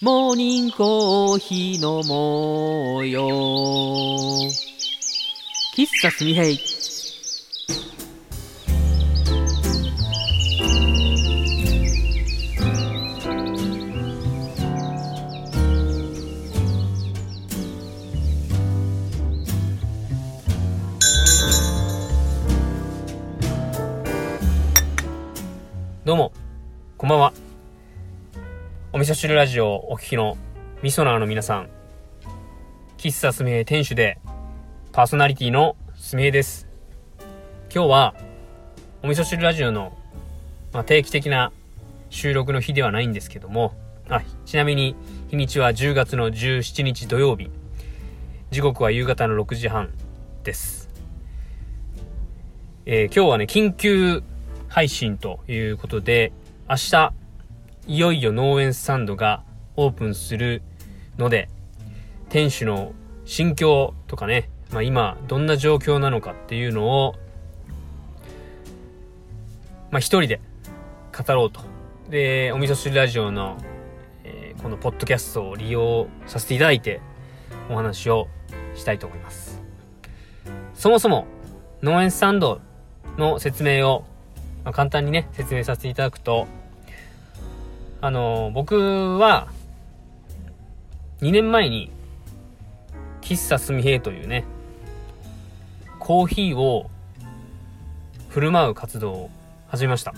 モーニングコーヒー飲もうよ。喫茶すみへい味噌汁ラジオお聞きのミソナーの皆さん。喫茶すみへ店主で、パーソナリティのすみへです。今日は、お味噌汁ラジオの、まあ、定期的な収録の日ではないんですけども、あ、ちなみに日にちは10月の17日土曜日。時刻は夕方の6時半です。えー今日はね、緊急配信ということで、明日、いよいよ農園スタンドがオープンするので、店主の心境とかね、まあ、今どんな状況なのかっていうのを、まあ、一人で語ろうと。で、お味噌汁ラジオの、えーこのポッドキャストを利用させていただいて、お話をしたいと思います。そもそも、農園スタンドの説明を、まあ簡単にね、説明させていただくと、あの、僕は、2年前に、喫茶すみへいというね、コーヒーを振る舞う活動を始めました。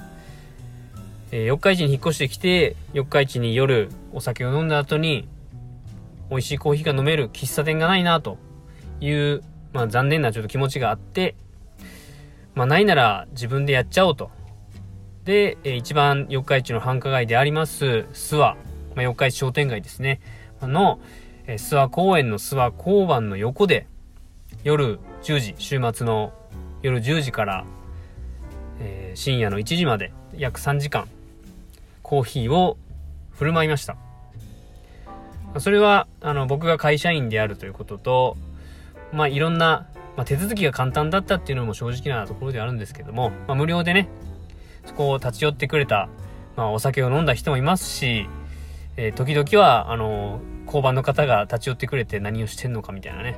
えー四日市に引っ越してきて、四日市に夜お酒を飲んだ後に、美味しいコーヒーが飲める喫茶店がないなという、まあ残念なちょっと気持ちがあって、まあないなら自分でやっちゃおうと。で、えー一番四日市の繁華街であります諏訪、まあ、四日市商店街ですね。の、えー諏訪公園の諏訪交番の横で、夜10時、週末の夜10時から、えー深夜の1時まで約3時間、コーヒーを振る舞いました。それは、あの、僕が会社員であるということと、まあ、いろんな、まあ、手続きが簡単だったっていうのも正直なところであるんですけども、まあ、無料でね、こを立ち寄ってくれた、まあ、お酒を飲んだ人もいますし、えー時々は、あの、交番の方が立ち寄ってくれて何をしてんのかみたいなね。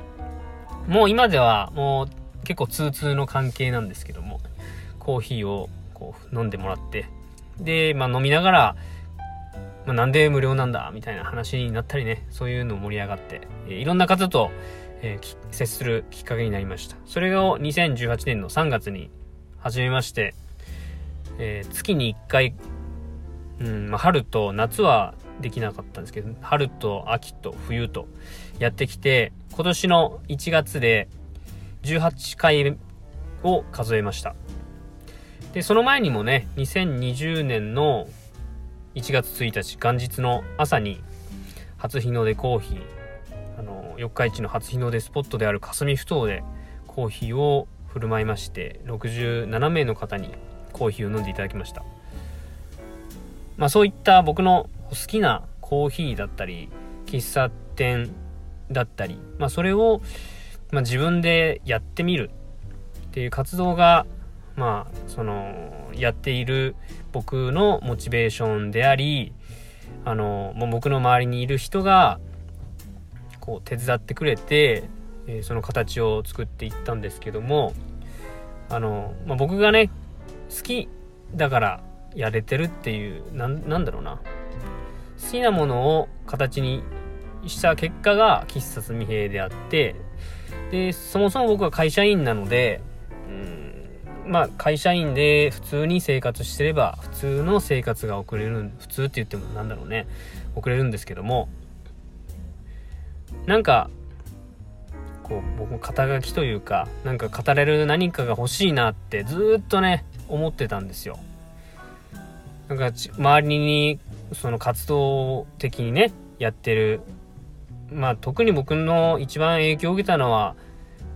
もう今では、もう結構通通の関係なんですけども、コーヒーをこう飲んでもらって、で、まあ飲みながら、まあ、なんで無料なんだみたいな話になったりね、そういうの盛り上がって、えーいろんな方と、えー接するきっかけになりました。それを2018年の3月に始めまして、えー月に1回、うん、まあ、春と夏はできなかったんですけど、春と秋と冬とやってきて、今年の1月で18回を数えました。で、その前にもね、2020年の1月1日、元日の朝に、初日の出コーヒー、あの、四日市の初日の出スポットである霞ふ頭でコーヒーを振る舞いまして、67名の方にコーヒーを飲んでいただきました。まあそういった僕の好きなコーヒーだったり、喫茶店だったり、まあそれを、まあ、自分でやってみるっていう活動が、まあその、やっている僕のモチベーションであり、あの、もう僕の周りにいる人が、こう手伝ってくれて、えーその形を作っていったんですけども、あの、まあ、僕がね、好きだからやれてるっていう、なんなんだろうな。好きなものを形にした結果が喫茶すみへいであって、で、そもそも僕は会社員なので、うん、まあ会社員で普通に生活してれば普通の生活が送れる、普通って言ってもなんだろうね、送れるんですけども、なんか、こう僕も肩書きというか、なんか語れる何かが欲しいなってずっとね、思ってたんですよ。なんか周りにその活動的にねやってるまあ特に僕の一番影響を受けたのは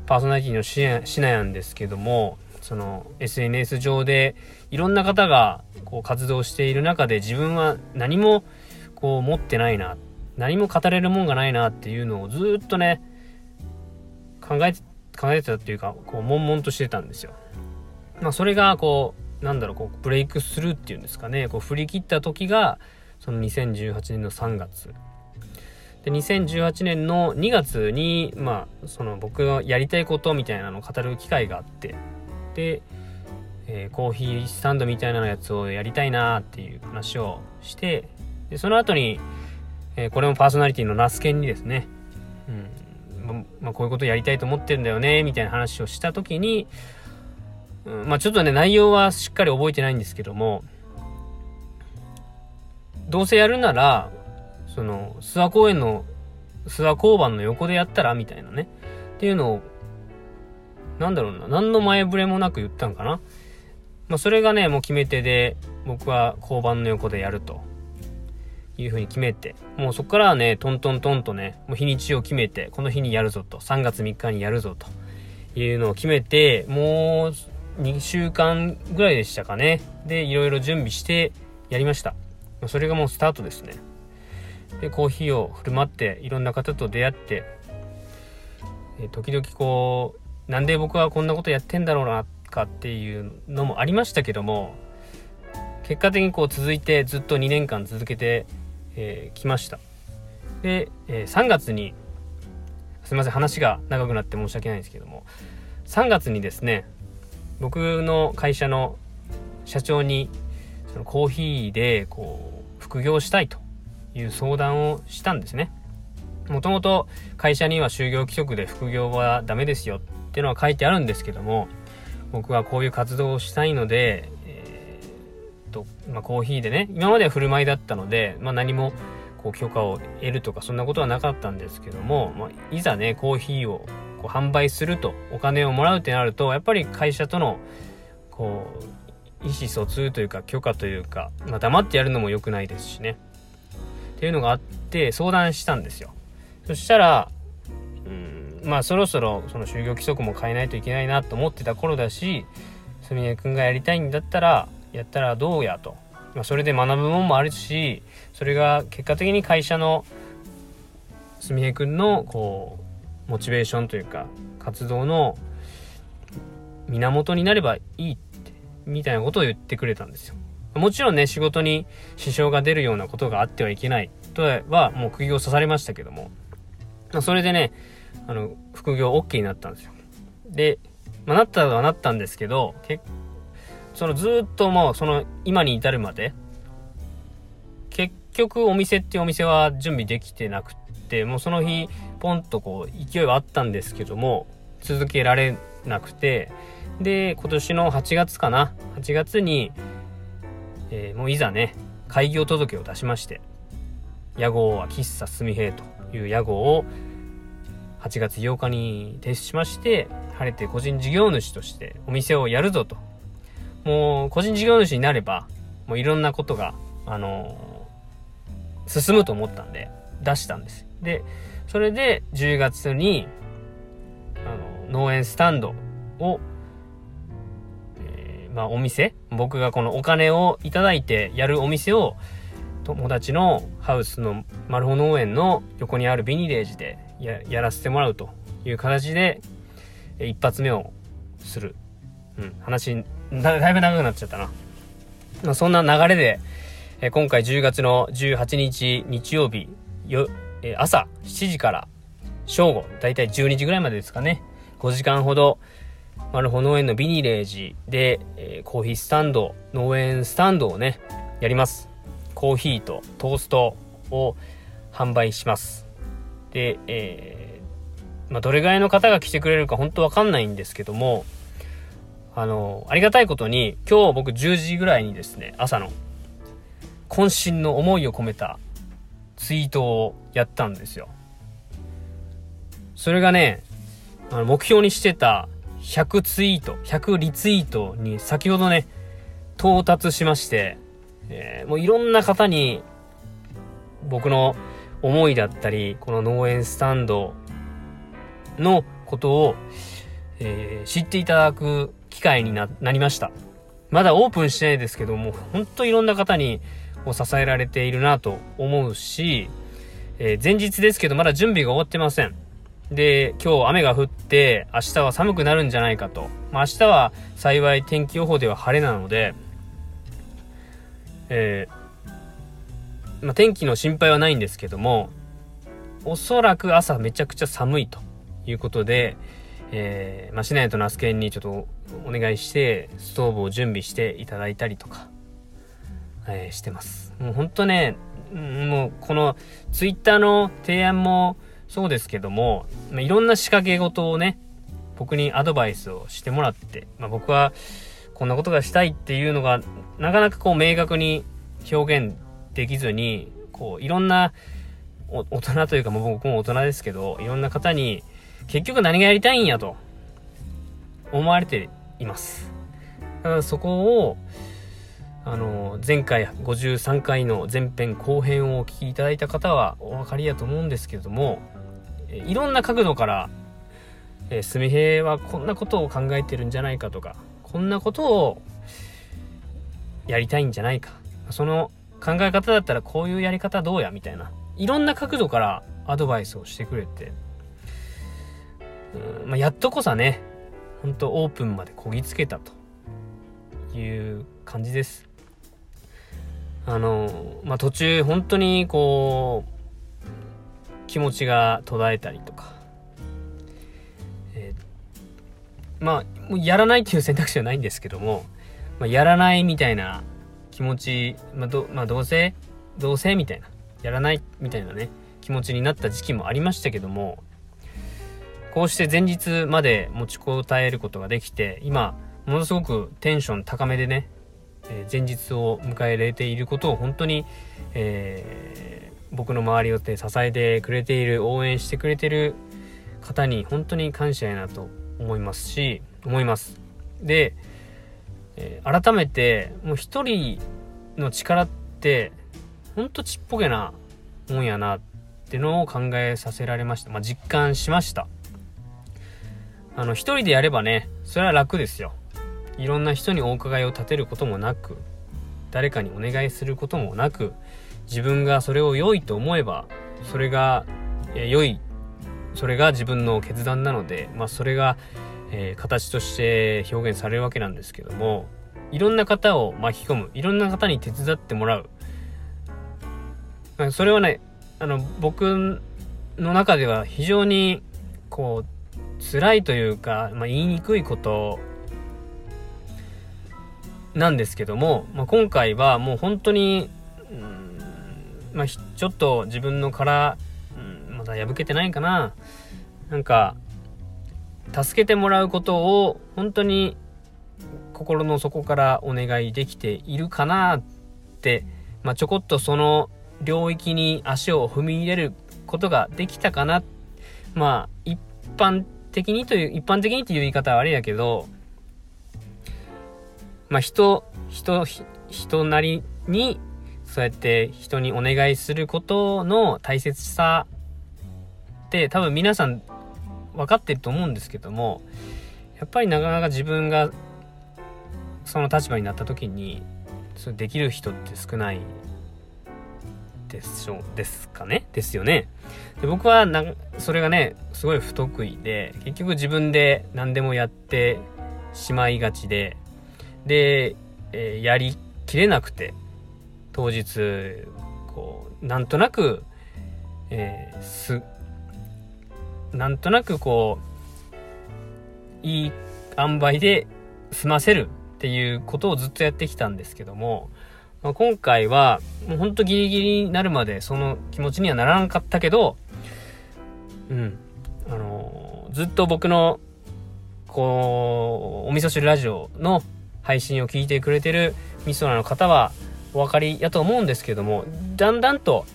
パーソナリティのシナシナヤンですけどもその SNS 上でいろんな方がこう活動している中で自分は何もこう持ってないな何も語れるもんがないなっていうのをずっとね考えて考えてたっていうかこう悶々としてたんですよ。まあそれがこうなんだろうこうブレイクスルーっていうんですかね。こう振り切った時がその2018年の3月で2018年の2月に、まあ、その僕がやりたいことみたいなのを語る機会があって。で、えー、コーヒースタンドみたいなやつをやりたいなっていう話をしてでその後に、えー、これもパーソナリティのナスケンにですね、うん。ままあ、こういうことやりたいと思ってるんだよねみたいな話をした時に、うん、まあちょっとね内容はしっかり覚えてないんですけどもどうせやるならその諏訪公園の諏訪交番の横でやったらみたいなね。っていうのをなんだろうな何の前触れもなく言ったんかな。まあそれがねもう決め手で僕は交番の横でやると。いうふうに決めて、もうそこからはね、トントントンとね、もう日にちを決めて、この日にやるぞと、3月3日にやるぞと。いうのを決めて、もう2週間ぐらいでしたかね。で、いろいろ準備してやりました。それがもうスタートですね。で、コーヒーを振る舞って、いろんな方と出会って、時々こう、なんで僕はこんなことやってんだろうな、かっていうのもありましたけども、結果的にこう続いてずっと2年間続けてえー、ましたで、えー、3月にすいません話が長くなって申し訳ないんですけども3月にですね僕の会社の社長にそのコーヒーでこう副業したいという相談をしたんですね。もともと会社には就業規則で副業はダメですよっていうのは書いてあるんですけども僕はこういう活動をしたいのでと、まあ、コーヒーでね、今までは振る舞いだったので、まあ、何もこう許可を得るとかそんなことはなかったんですけども、まあ、いざね、コーヒーをこう販売すると、お金をもらうってなると、やっぱり会社との、こう、意思疎通というか許可というか、まあ、黙ってやるのも良くないですしね。っていうのがあって相談したんですよ。そしたら、うん、まあそろそろその就業規則も変えないといけないなと思ってた頃だし、すみねくんがやりたいんだったら、やったらどうやと。まあ、それで学ぶもんもあるし、それが結果的に会社のすみへくんのこう、モチベーションというか、活動の源になればいいって、みたいなことを言ってくれたんですよ。もちろんね、仕事に支障が出るようなことがあってはいけないとは、もう釘を刺されましたけども、それでね、あの、副業 OK になったんですよ。で、まあ、なったはなったんですけど、結そのずっともうその今に至るまで、結局お店っていうお店は準備できてなくって、もうその日、ポンとこう勢いはあったんですけども、続けられなくて、で、今年の8月かな？8月に、えー、もういざね、開業届を出しまして、屋号は喫茶すみへという屋号を8月8日に提出しまして、晴れて個人事業主としてお店をやるぞともう個人事業主になれば、もういろんなことが、あのー、進むと思ったんで、出したんです。で、それで10月に、あの、農園スタンドを、えー、まあお店、僕がこのお金をいいてやるお店を、友達のハウスのマルホ農園の横にあるビニレージでややらせてもらうという形で、一発目をする、うん、話だだいぶ長くなっちゃったな。まあ、そんな流れで、え今回10月の18日日曜日、よ、え朝7時から正午、だいたい12時ぐらいまでですかね。5時間ほど、マルホ農園のビニレージで、えー、コーヒースタンド、農園スタンドをね、やります。コーヒーとトーストを販売します。で、えー、まあ、どれぐらいの方が来てくれるか本当わかんないんですけども、あの、ありがたいことに、今日僕10時ぐらいにですね、朝の、渾身の思いを込めたツイートをやったんですよ。それがね、あの目標にしてた100ツイート、100リツイートに先ほどね、到達しまして、えー、もういろんな方に僕の思いだったり、この農園スタンドのことを、えー、知っていただく機会になりました。まだオープンしてないですけども、ほんといろんな方にを支えられているなと思うし、えー、前日ですけどまだ準備が終わってません。で、今日雨が降って、明日は寒くなるんじゃないかと。まあ、明日は幸い天気予報では晴れなので、えー、まあ、天気の心配はないんですけども、おそらく朝めちゃくちゃ寒いということで、えー、まあ、市内とナスケンにちょっとお願いして、ストーブを準備していただいたりとか、えー、してます。もうほんとね、もうこのツイッターの提案もそうですけども、まあ、いろんな仕掛け事をね、僕にアドバイスをしてもらって、まあ、僕はこんなことがしたいっていうのがなかなかこう明確に表現できずに、こういろんな大人というかもう僕も大人ですけど、いろんな方に結局何がやりたいんやと思われています。だからそこを、あの、前回53回の前編後編をお聞きいただいた方はお分かりやと思うんですけれども、いろんな角度から、えー、すみへはこんなことを考えてるんじゃないかとか、こんなことをやりたいんじゃないか。その考え方だったらこういうやり方どうやみたいな。いろんな角度からアドバイスをしてくれて、まあ、やっとこさね、ほんとオープンまでこぎつけたという感じです。あの、まあ、途中本当にこう、気持ちが途絶えたりとか、えー、まあ、もうやらないっていう選択肢はないんですけども、まあ、やらないみたいな気持ち、まあ、ど、まあ、どうせ、どうせみたいな、やらないみたいなね、気持ちになった時期もありましたけども、こうして前日まで持ちこたえることができて、今、ものすごくテンション高めでね、え、前日を迎えられていることを本当に、えー、僕の周りを支えてくれている、応援してくれてる方に本当に感謝やなと思いますし、思います。で、えー、改めて、もう一人の力って、ほんとちっぽけなもんやなってのを考えさせられました。まあ、実感しました。あの、一人でやればね、それは楽ですよ。いろんな人にお伺いを立てることもなく、誰かにお願いすることもなく、自分がそれを良いと思えば、それが、良い、それが自分の決断なので、まあ、それが、えー、形として表現されるわけなんですけども、いろんな方を巻き込む、いろんな方に手伝ってもらう。それはね、あの、僕の中では非常に、こう、辛いというか、まあ、言いにくいことなんですけども、まあ、今回はもう本当に、まあ、ちょっと自分の殻、うん、まだ破けてないかな。なんか、助けてもらうことを本当に心の底からお願いできているかなって、まあ、ちょこっとその領域に足を踏み入れることができたかな。まあ、一般的にという、一般的にという言い方はあれやけど、まあ人、人、人なりに、そうやって人にお願いすることの大切さって多分皆さん分かってると思うんですけども、やっぱりなかなか自分がその立場になった時に、それできる人って少ないでしょう、ですかね？ですよね。で僕はな、それがね、すごい不得意で、結局自分で何でもやってしまいがちで、で、えー、やりきれなくて、当日、こう、なんとなく、えー、す、なんとなくこう、いい塩梅で済ませるっていうことをずっとやってきたんですけども、まあ、今回は、もうほんとギリギリになるまでその気持ちにはならなかったけど、うん。あのー、ずっと僕の、こう、お味噌汁ラジオの配信を聞いてくれてる味噌ナの方はお分かりやと思うんですけども、だんだんと、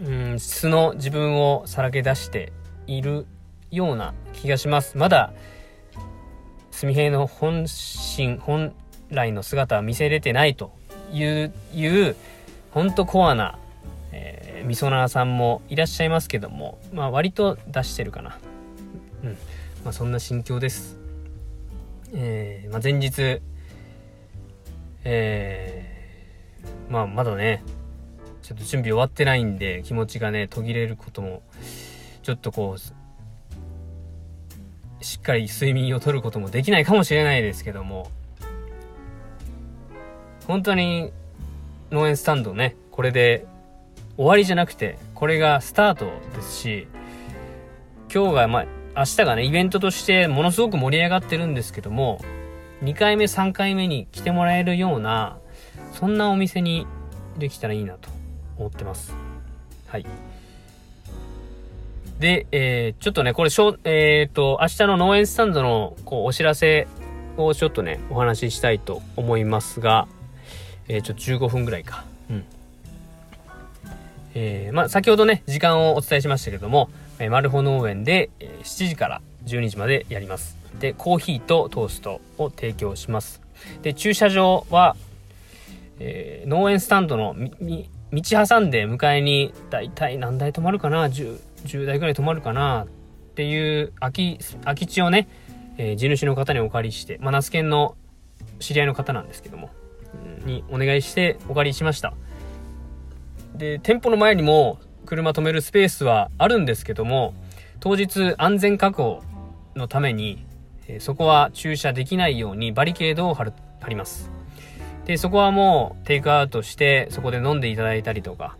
うん、素の自分をさらけ出しているような気がします。まだ、すみへいの本心、本来の姿は見せれてないという、いう、ほんとコアな、えー、みそなさんもいらっしゃいますけども、まあ割と出してるかな。うん。まあそんな心境です。えー、まあ前日、えー、まあまだね、ちょっと準備終わってないんで気持ちがね、途切れることも、ちょっとこう、しっかり睡眠をとることもできないかもしれないですけども、本当に農園スタンドね、これで終わりじゃなくて、これがスタートですし、今日が、まあ、明日がね、イベントとしてものすごく盛り上がってるんですけども、2回目、3回目に来てもらえるような、そんなお店にできたらいいなと思ってます。はい。で、えー、ちょっとね、これ、しょえっ、ー、と、明日の農園スタンドの、こう、お知らせをちょっとね、お話ししたいと思いますが、えー、ちょっと15分ぐらいか。うん。えー、まあ、先ほどね、時間をお伝えしましたけども、えー、マルホ農園で、えー、7時から12時までやります。で、コーヒーとトーストを提供します。で、駐車場は、えー、農園スタンドの道挟んで迎えに、だいたい何台止まるかな？10, 10台ぐらい止まるかな？っていう空き、空き地をね、えー、地主の方にお借りして、まあ、ナスケンの知り合いの方なんですけども、にお願いしてお借りしました。で、店舗の前にも車止めるスペースはあるんですけども、当日安全確保のために、え、そこは駐車できないようにバリケードを張ります。で、そこはもうテイクアウトしてそこで飲んでいただいたりとか、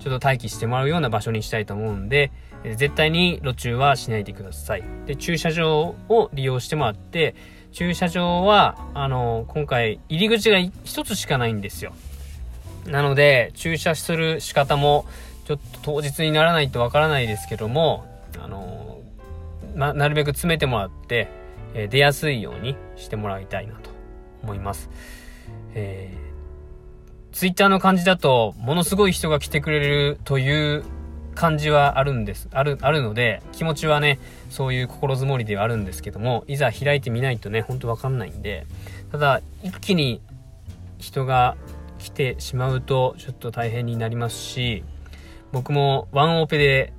ちょっと待機してもらうような場所にしたいと思うんで、え、絶対に路駐はしないでください。で、駐車場を利用してもらって、駐車場は、あの、今回入り口が一つしかないんですよ。なので、駐車する仕方も、ちょっと当日にならないとわからないですけども、あの、ま、なるべく詰めてもらって、えー、出やすいようにしてもらいたいなと思います。えー、ツイッターの感じだと、ものすごい人が来てくれるという感じはあるんです。ある、あるので、気持ちはね、そういう心づもりではあるんですけども、いざ開いてみないとね、ほんとわかんないんで、ただ、一気に人が来てしまうと、ちょっと大変になりますし、僕もワンオペで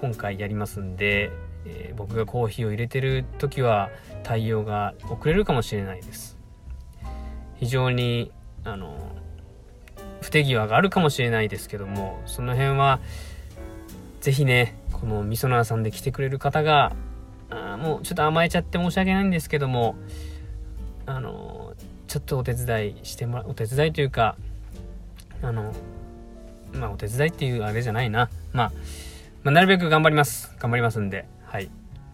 今回やりますんで、えー、僕がコーヒーを入れてる時は対応が遅れるかもしれないです。非常にあの不手際があるかもしれないですけどもその辺は是非ねこのみそなさんで来てくれる方があもうちょっと甘えちゃって申し訳ないんですけどもあのちょっとお手伝いしてもらお手伝いというかあのまあお手伝いっていうあれじゃないな、まあ、まあ、なるべく頑張ります。頑張りますんで。はいよ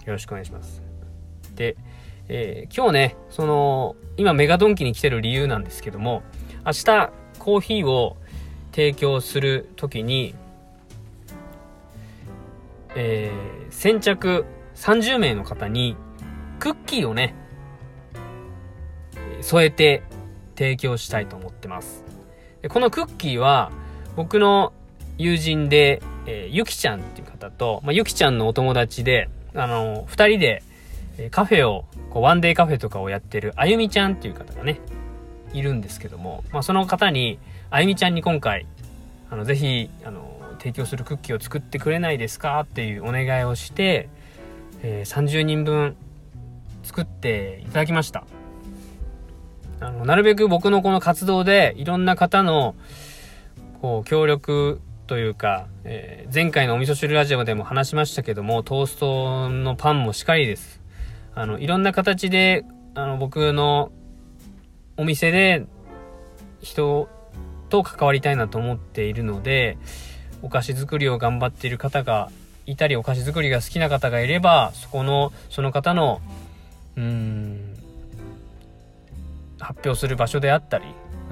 ろしくお願いしますでえー、今日ね、その、今メガドンキに来てる理由なんですけども、明日コーヒーを提供する時に、えー、先着30名の方にクッキーをね、添えて提供したいと思ってます。でこのクッキーは僕の友人で、えー、ゆきちゃんっていう方と、まあ、ゆきちゃんのお友達で、あの、二人でカフェを、こうワンデーカフェとかをやってるあゆみちゃんっていう方がね、いるんですけども、まあ、その方に、あゆみちゃんに今回、あの、ぜひ、あの、提供するクッキーを作ってくれないですかっていうお願いをして、えー、30人分作っていただきました。あの、なるべく僕のこの活動でいろんな方の、こう、協力というか、えー、前回のお味噌汁ラジオでも話しましたけども、トーストのパンもしっかりです。あの、いろんな形で、あの、僕のお店で人と関わりたいなと思っているので、お菓子作りを頑張っている方がいたり、お菓子作りが好きな方がいれば、そこの、その方の、うん、発表する場所であったり、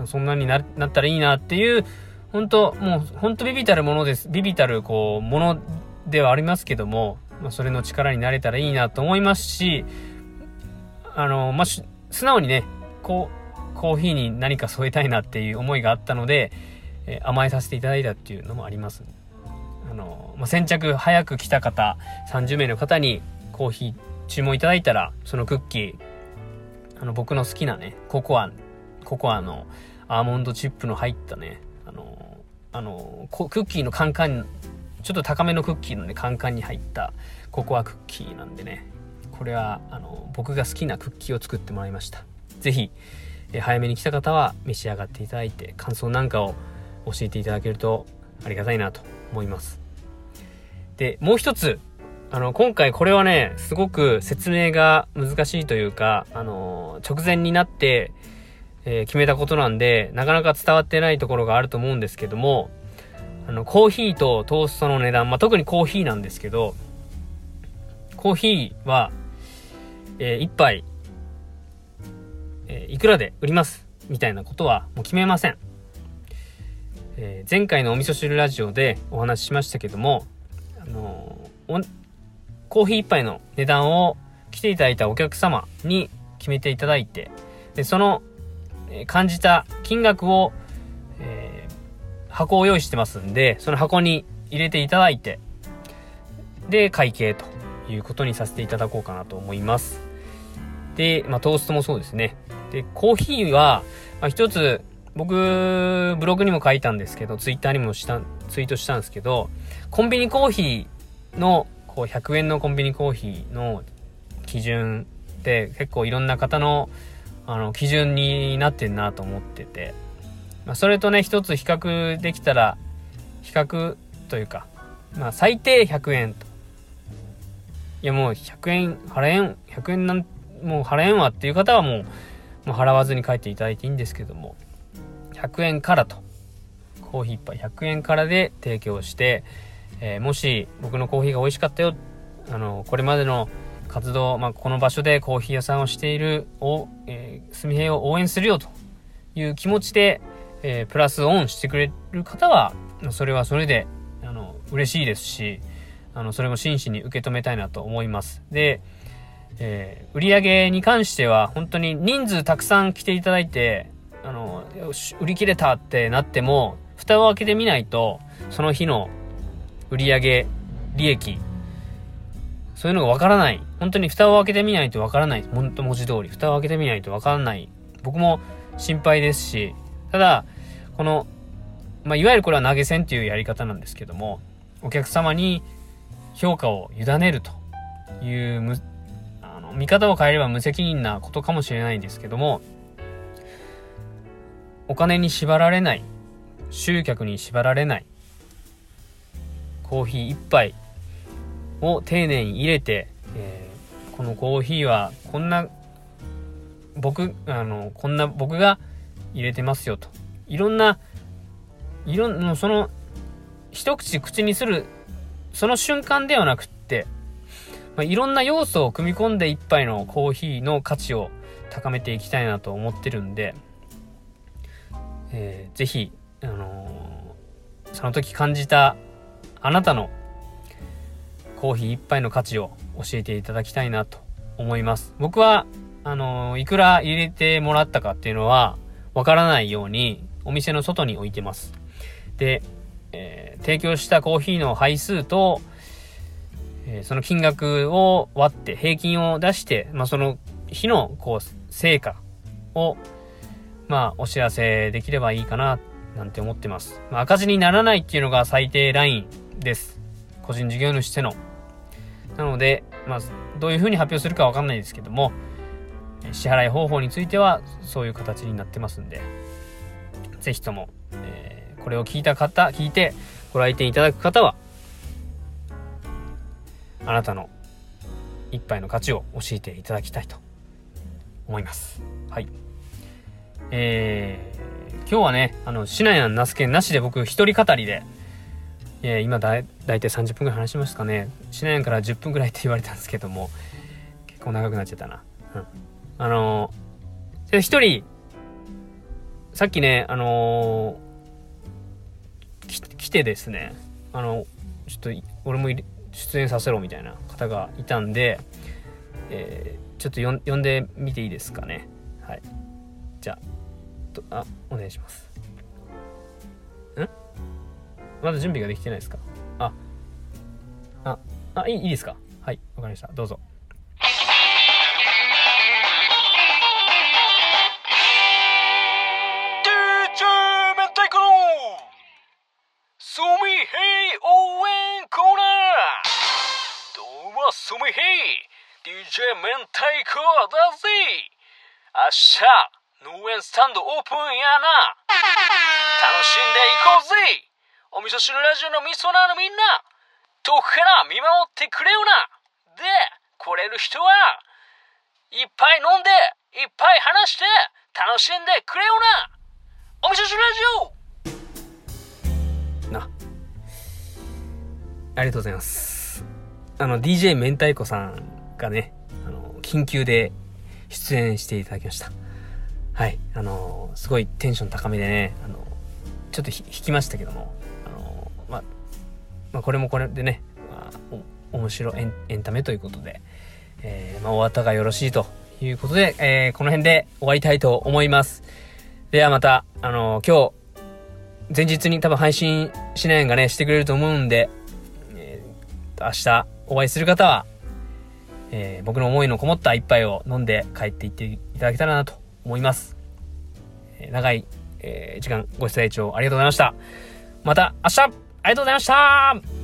そんなにななったらいいなっていう、本当もう、本当ビビたるものです。ビビたる、こう、ものではありますけども、まあ、それの力になれたらいいなと思いますし、あの、まあ、素直にね、こう、コーヒーに何か添えたいなっていう思いがあったので、えー、甘えさせていただいたっていうのもあります。あの、まあ、先着早く来た方、30名の方にコーヒー注文いただいたら、そのクッキー、あの、僕の好きなね、ココア、ココアのアーモンドチップの入ったね、あの、あの、クッキーのカンカンちょっと高めのクッキーのね、カンカンに入ったココアクッキーなんでね、これは、あの、僕が好きなクッキーを作ってもらいました。是非早めに来た方は召し上がっていただいて、感想なんかを教えていただけるとありがたいなと思います。で、もう一つ、あの、今回これはね、すごく説明が難しいというか、あの、直前になって、えー、決めたことなんで、なかなか伝わってないところがあると思うんですけども、あの、コーヒーとトーストの値段、まあ、特にコーヒーなんですけど、コーヒーは、えー、1杯、えー、いくらで売ります？みたいなことはもう決めません。えー、前回のお味噌汁ラジオでお話ししましたけども、あのー、コーヒー1杯の値段を来ていただいたお客様に決めていただいて、でその、感じた金額を、えー、箱を用意してますんで、その箱に入れていただいて、で、会計ということにさせていただこうかなと思います。で、まあ、トーストもそうですね。で、コーヒーは、まあ、一つ、僕、ブログにも書いたんですけど、ツイッターにもした、ツイートしたんですけど、コンビニコーヒーの、こう、100円のコンビニコーヒーの基準って結構いろんな方の、あの、基準になってんなと思ってて、まあ、それとね、一つ比較できたら、比較というか、まあ、最低100円と。いや、もう100円払えん、100円なん、もう払えんわっていう方はもう、もう払わずに帰っていただいていいんですけども、100円からと、コーヒー1杯100円からで提供して、えー、もし僕のコーヒーが美味しかったよ、あの、これまでの活動、まあ、この場所でコーヒー屋さんをしている、お、えー、すみへを応援するよという気持ちで、えー、プラスオンしてくれる方は、それはそれで、あの、嬉しいですし、あの、それも真摯に受け止めたいなと思います。で、えー、売上に関しては、本当に人数たくさん来ていただいて、あの、売り切れたってなっても、蓋を開けてみないと、その日の売上、利益、そういうのがわからない。本当に蓋を開けてみないとわからない。本当文字通り。蓋を開けてみないとわからない。僕も心配ですし、ただ、この、まあ、いわゆるこれは投げ銭っていうやり方なんですけども、お客様に評価を委ねるという、あの、見方を変えれば無責任なことかもしれないんですけども、お金に縛られない、集客に縛られない、コーヒー一杯を丁寧に入れて、えー、このコーヒーはこんな、僕、あの、こんな僕が入れてますよと。いろんな、いろんな、その、一口口にする、その瞬間ではなくって、まあ、いろんな要素を組み込んで一杯のコーヒーの価値を高めていきたいなと思ってるんで、えー、ぜひ、あのー、その時感じたあなたのコーヒー一杯の価値を教えていただきたいなと思います。僕は、あの、いくら入れてもらったかっていうのは、わからないように、お店の外に置いてます。で、えー、提供したコーヒーの杯数と、えー、その金額を割って平均を出して、まあ、その日のこう成果を、まあ、お知らせできればいいかななんて思ってます。まあ、赤字にならないっていうのが最低ラインです。個人事業主しての。なので、まあ、どういうふうに発表するかわかんないですけども、支払い方法についてはそういう形になってますんで、ぜひとも、えー、これを聞いた方、聞いてご来店いただく方は、あなたの一杯の価値を教えていただきたいと思います。はい。えー、今日はね、あの、シナヤンナスケなしで僕一人語りで、えー、今だいたい30分ぐらい話しますかね。シナヤンから10分ぐらいって言われたんですけども、結構長くなっちゃったな。うん。あのー、一人、さっきね、あのー、来てですね、あの、ちょっと、俺も出演させろみたいな方がいたんで、えー、ちょっと呼んでみていいですかね。はい。じゃあ、あ、お願いします。ん？まだ準備ができてないですか？あ、あ、いい、いいですか？はい、わかりました。どうぞ。ソミヘイ応援コーナーどうもソミヘイ DJ 明太子だぜ。明日農園スタンドオープンやな。楽しんでいこうぜ。お味噌汁ラジオの味噌なのみんな。遠くから見守ってくれよなで来れる人はいっぱい飲んでいっぱい話して楽しんでくれよなお味噌汁ラジオなありがとうございます。あの、DJ 明太子さんがね、あの、緊急で出演していただきました。はい。あの、すごいテンション高めでね、あの、ちょっとひ引きましたけども、まあ、これもこれでね、まあ、面白エンエンタメということで、えー、まあ、お後がよろしいということで、えー、この辺で終わりたいと思います。ではまた、あの、今日、前日に多分配信しないんがね、してくれると思うんで、えー明日お会いする方は、えー僕の思いのこもった一杯を飲んで帰っていっていただけたらなと思います。長い、えー時間ご視聴ありがとうございました。また明日ありがとうございました。